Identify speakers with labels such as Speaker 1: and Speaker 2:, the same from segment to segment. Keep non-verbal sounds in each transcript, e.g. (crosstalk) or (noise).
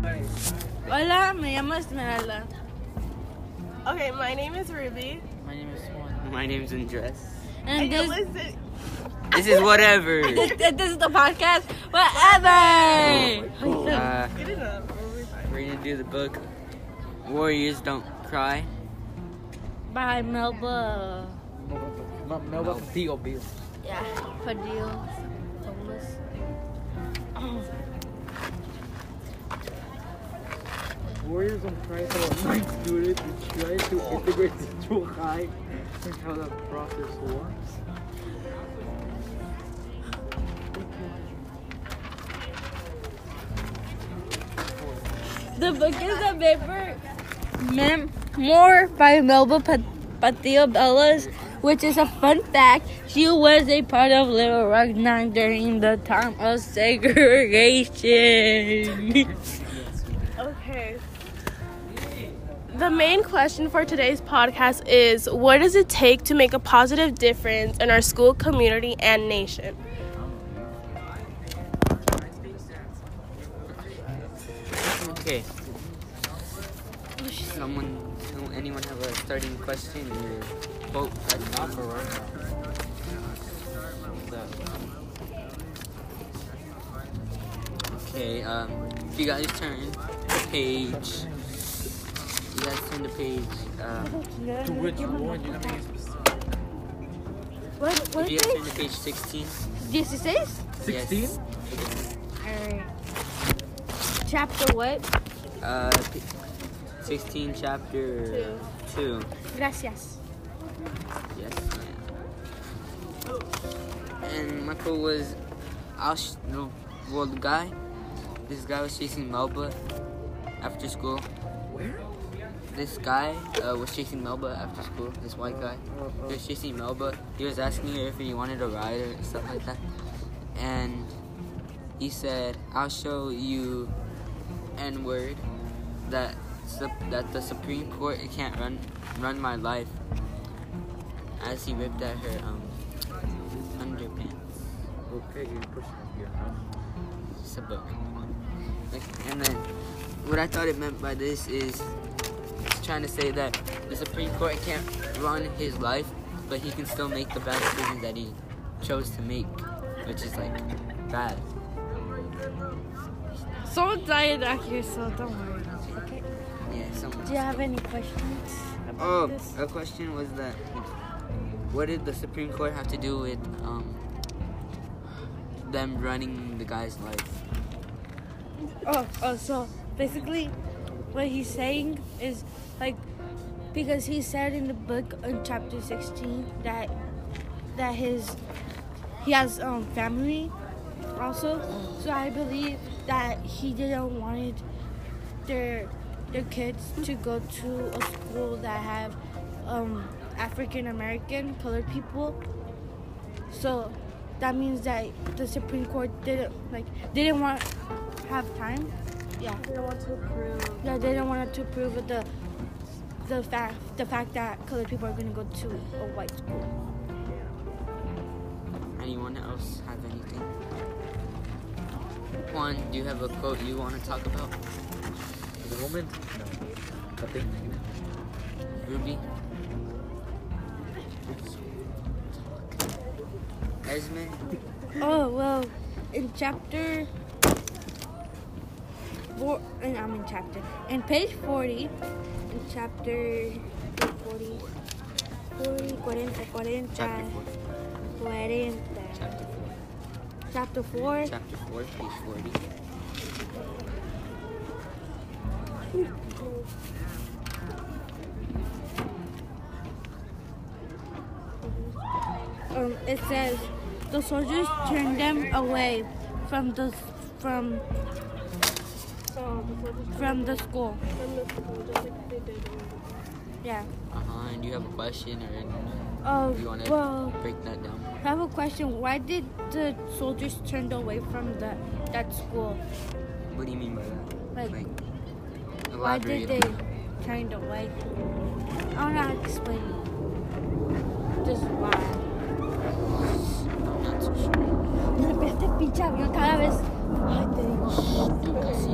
Speaker 1: Hola, me llamo Esmeralda.
Speaker 2: Okay, my name is Ruby.
Speaker 3: My name is Swan.
Speaker 4: My name's Andres.
Speaker 1: And
Speaker 2: And
Speaker 1: this,
Speaker 2: listen,
Speaker 4: This is whatever. (laughs)
Speaker 1: this, this is the podcast. Whatever.
Speaker 4: Uh.
Speaker 2: We'll be fine.
Speaker 4: we're gonna do the book Warriors Don't Cry.
Speaker 1: By Melba.
Speaker 3: Melba, Melba Padillo, Bill.
Speaker 1: Yeah, Padilla.
Speaker 3: Warriors Don't Cry for nine students who try to integrate true high and how that process works.
Speaker 1: The book is a paper mem- more by Melba Pa- Patio Bellas, which is a fun fact. She was a part of Little Rock Nine during the time of segregation. (laughs)
Speaker 2: The main question for today's podcast is what does it take to make a positive difference in our school, community, and nation?
Speaker 4: Okay. Someone, anyone have a starting question or quote? Okay, um, if you guys turn page, you guys turn to page, um,
Speaker 3: To which one? You know,
Speaker 1: What, what
Speaker 4: if you guys turn to page 16,
Speaker 1: 16?
Speaker 3: 16?
Speaker 4: Yes.
Speaker 1: Alright. Chapter what?
Speaker 4: Uh, 16 chapter 2.
Speaker 1: Gracias.
Speaker 4: Yes, ma'am. And my quote was, I'll sh- the, well, the guy, this guy was chasing Melba after school. This guy uh, was chasing Melba after school, this white guy. He was chasing Melba. He was asking her if he wanted a ride or stuff like that. And he said, I'll show you N word that that the Supreme Court can't run run my life. As he ripped at her um underpants.
Speaker 3: Okay, you're pushing it here, huh?
Speaker 4: It's a book. Like, and then what I thought it meant by this is trying to say that the Supreme Court can't run his life, but he can still make the bad decisions that he chose to make, which is like bad.
Speaker 1: Someone died back here, so don't worry. Okay.
Speaker 4: Yeah, someone.
Speaker 1: Do you have any questions about
Speaker 4: Oh,
Speaker 1: this?
Speaker 4: a question was that what did the Supreme Court have to do with um them running the guy's life?
Speaker 1: Oh, oh, so basically, what he's saying is like because he said in the book in chapter 16 that that his he has um family also. So I believe that he didn't wanted their their kids to go to a school that have um African American colored people. So that means that the Supreme Court didn't like didn't want have time. Yeah.
Speaker 2: They don't want to approve.
Speaker 1: Yeah, they don't want to prove the the fact the fact that colored people are gonna go to a white school.
Speaker 4: Anyone else have anything? Juan, do you have a quote you want to talk about?
Speaker 3: At the moment, no. Nothing.
Speaker 4: Ruby? Esme?
Speaker 1: Oh well, in chapter four, and I'm in chapter in page forty, in chapter 40, 40, 40, 40,
Speaker 4: Chapter 4.
Speaker 1: 40,
Speaker 4: Chapter 4.
Speaker 1: chapter four.
Speaker 4: Chapter 4, page 40.
Speaker 1: um, it says the soldiers turned them away from the from
Speaker 2: So
Speaker 1: from the school.
Speaker 2: from the school, just like they did.
Speaker 1: Yeah.
Speaker 4: Uh huh. And do you have a question or anything?
Speaker 1: Oh
Speaker 4: You want to
Speaker 1: well,
Speaker 4: break that down?
Speaker 1: I have a question. Why did the soldiers turned away from the that school?
Speaker 4: What do you mean by that?
Speaker 1: Like,
Speaker 4: Like,
Speaker 1: why did they turned away? I don't know how to explain. it. Just why.
Speaker 4: I'm not too sure.
Speaker 1: Este pinche avión cada vez I think.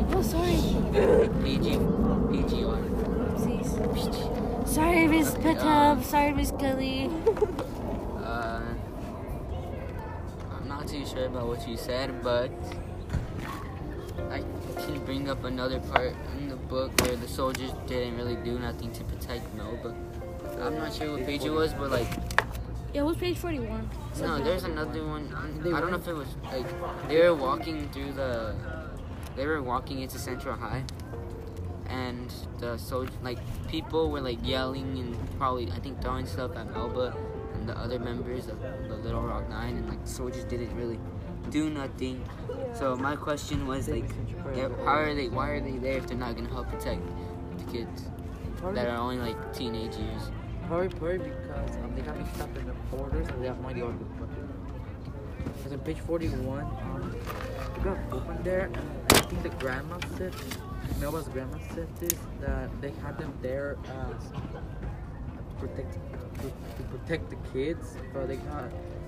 Speaker 1: Oh, sorry. Miss
Speaker 4: Okay,
Speaker 1: Sorry, Miss Kelly.
Speaker 4: Uh, I'm not too sure about what you said, but I can bring up another part in the book where the soldiers didn't really do nothing to protect Melba. I'm not sure what page it was, but like,
Speaker 1: Yeah, it was page 41.
Speaker 4: no, there's another one. I don't know if it was like they were walking through the, they were walking into Central High, and the soldier, like people were like yelling and probably I think throwing stuff at Melba and the other members of the Little Rock Nine, and like soldiers didn't really do nothing. So my question was like, how are they? Why are they there if they're not gonna help protect the kids that are only like teenage years?
Speaker 3: Probably, probably because um, they got mixed up in the orders and they have idea what to. Because on page 41, um, they got open there, and I think the grandma said, Melba's grandma said this, that they had them there to protect, to, to protect the kids, but they got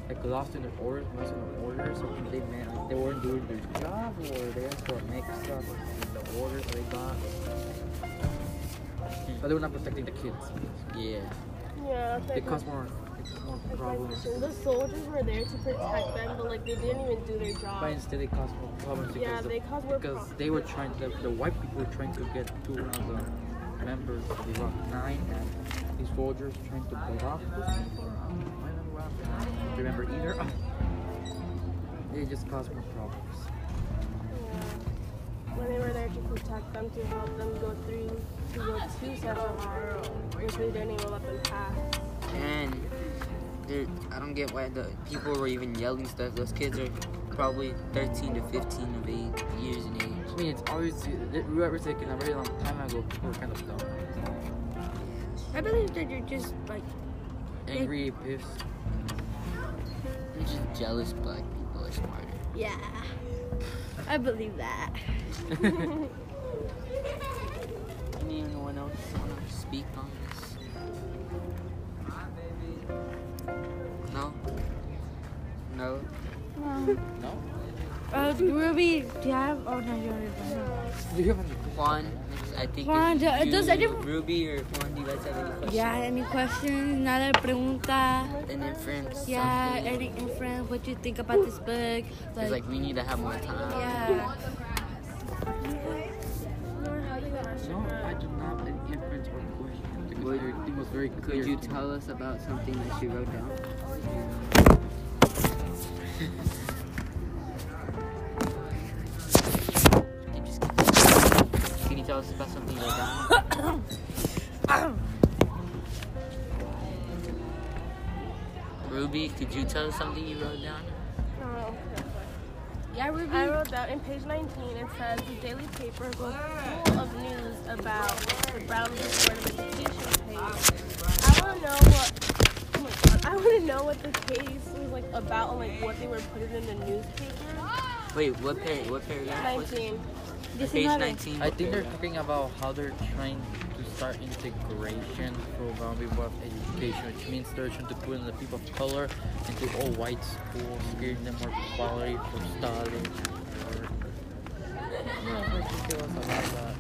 Speaker 3: like lost in the orders, lost in the orders, so they meant like, they weren't doing their job, or they just got mixed up in the orders they got. But they were not protecting the kids.
Speaker 4: Yeah.
Speaker 2: Yeah,
Speaker 3: It caused more, more problems.
Speaker 2: The soldiers were there to protect them, but like they didn't even do their
Speaker 3: But
Speaker 2: job.
Speaker 3: instead, it caused more problems because,
Speaker 2: Yeah,
Speaker 3: the-
Speaker 2: they caused more
Speaker 3: because
Speaker 2: problems.
Speaker 3: they were trying to, the white people were trying to get two of the members of the Rock Nine, and these soldiers trying to block those people. I don't know what happened. I don't remember either. (laughs) They just caused more problems.
Speaker 2: Yeah. When they were there to protect them, to help them go through, to go to Central High, which they didn't even let them pass.
Speaker 4: And there, I don't get why the people were even yelling stuff. Those kids are probably 13 to 15 of eight years in age.
Speaker 3: I mean, it's obviously, whoever's taken a very long time ago, people were kind of dumb.
Speaker 1: I believe that you're just like,
Speaker 3: Angry, pissed.
Speaker 4: They're just jealous black people are smarter.
Speaker 1: yeah. I believe that. (laughs)
Speaker 4: Anyone else want to speak on this? No? No?
Speaker 3: No? (laughs)
Speaker 1: Uh, Ruby, do you have? Oh no, you already went.
Speaker 3: Do you have any
Speaker 4: Juan, I think
Speaker 1: Juan,
Speaker 4: if
Speaker 1: do-
Speaker 4: you,
Speaker 1: does anyone-
Speaker 4: Ruby or Juan, do you guys have any questions?
Speaker 1: Yeah, any questions? Nada pregunta.
Speaker 4: An inference?
Speaker 1: Yeah,
Speaker 4: something?
Speaker 1: any inference? What do you think about this book?
Speaker 4: It's like we need to have more time.
Speaker 1: yeah.
Speaker 3: No, I do not have any inference or question because
Speaker 4: Would-
Speaker 3: everything was very clear.
Speaker 4: Could you tell us about something that she wrote down? Can you just- Can you tell us about something you wrote down? Ruby, could you tell us something you wrote down?
Speaker 1: Yeah, Ruby.
Speaker 2: I wrote down in page 19, it says the daily paper was full of news about the Brown v. Board of Education case. I want to know what. Oh my god! I want to know what the case was like about, and like what they were putting in the newspaper.
Speaker 4: Wait, what page? what paragraph was it?
Speaker 2: 19.
Speaker 4: Page 19.
Speaker 3: I think they're talking about how they're trying to start integration for Bombay Board of Education, which means they're trying to put in the people of color into all white schools, giving them more quality for studying. Or, yeah, I think it was about that.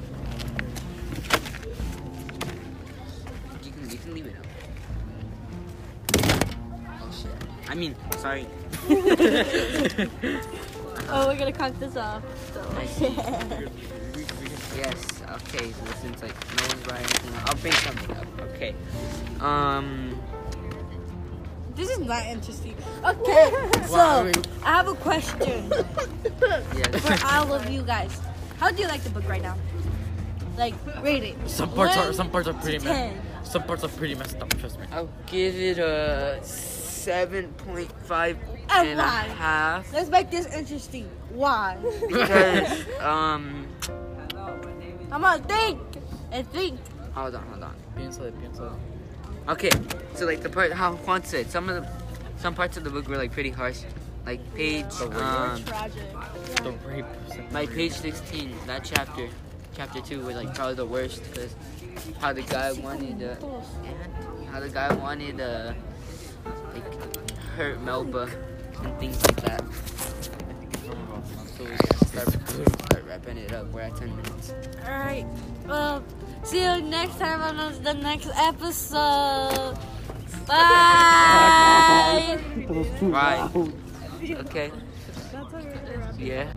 Speaker 4: You can, you can leave it out. Oh shit. I mean, sorry. (laughs)
Speaker 1: Oh, we're gonna cut this off.
Speaker 4: I see. (laughs) yes. Okay. So since like no one's writing anything, I'll bring something up. Okay. Um.
Speaker 1: This is not interesting. Okay,
Speaker 3: Wow,
Speaker 1: so I have a question
Speaker 4: Yes.
Speaker 1: for all of you guys. How do you like the book right now? Like, rate it.
Speaker 3: Some parts are some parts are pretty
Speaker 1: ten.
Speaker 3: messed. Some parts are pretty messed up. Trust me.
Speaker 4: I'll give it a seven point five
Speaker 1: And
Speaker 4: and a
Speaker 1: why?
Speaker 4: half
Speaker 1: Let's make this interesting. Why?
Speaker 4: because um.
Speaker 1: Come on, think and think.
Speaker 4: Hold on. Hold on.
Speaker 3: Piénsale, piénsale.
Speaker 4: Okay, so like the part how Juan said, some of the some parts of the book were like pretty harsh. Like page um
Speaker 2: Tragic.
Speaker 3: The rape. scene.
Speaker 4: like page sixteen, that chapter, chapter two was like probably the worst because how the guy wanted uh, how the guy wanted uh like hurt Melba and things like that. Wrapping it up. We're at 10 minutes.
Speaker 1: All right. Well, see you next time on the next episode. (laughs) Bye.
Speaker 4: Bye. Okay.
Speaker 2: That's how we're gonna wrap it.
Speaker 4: Yeah.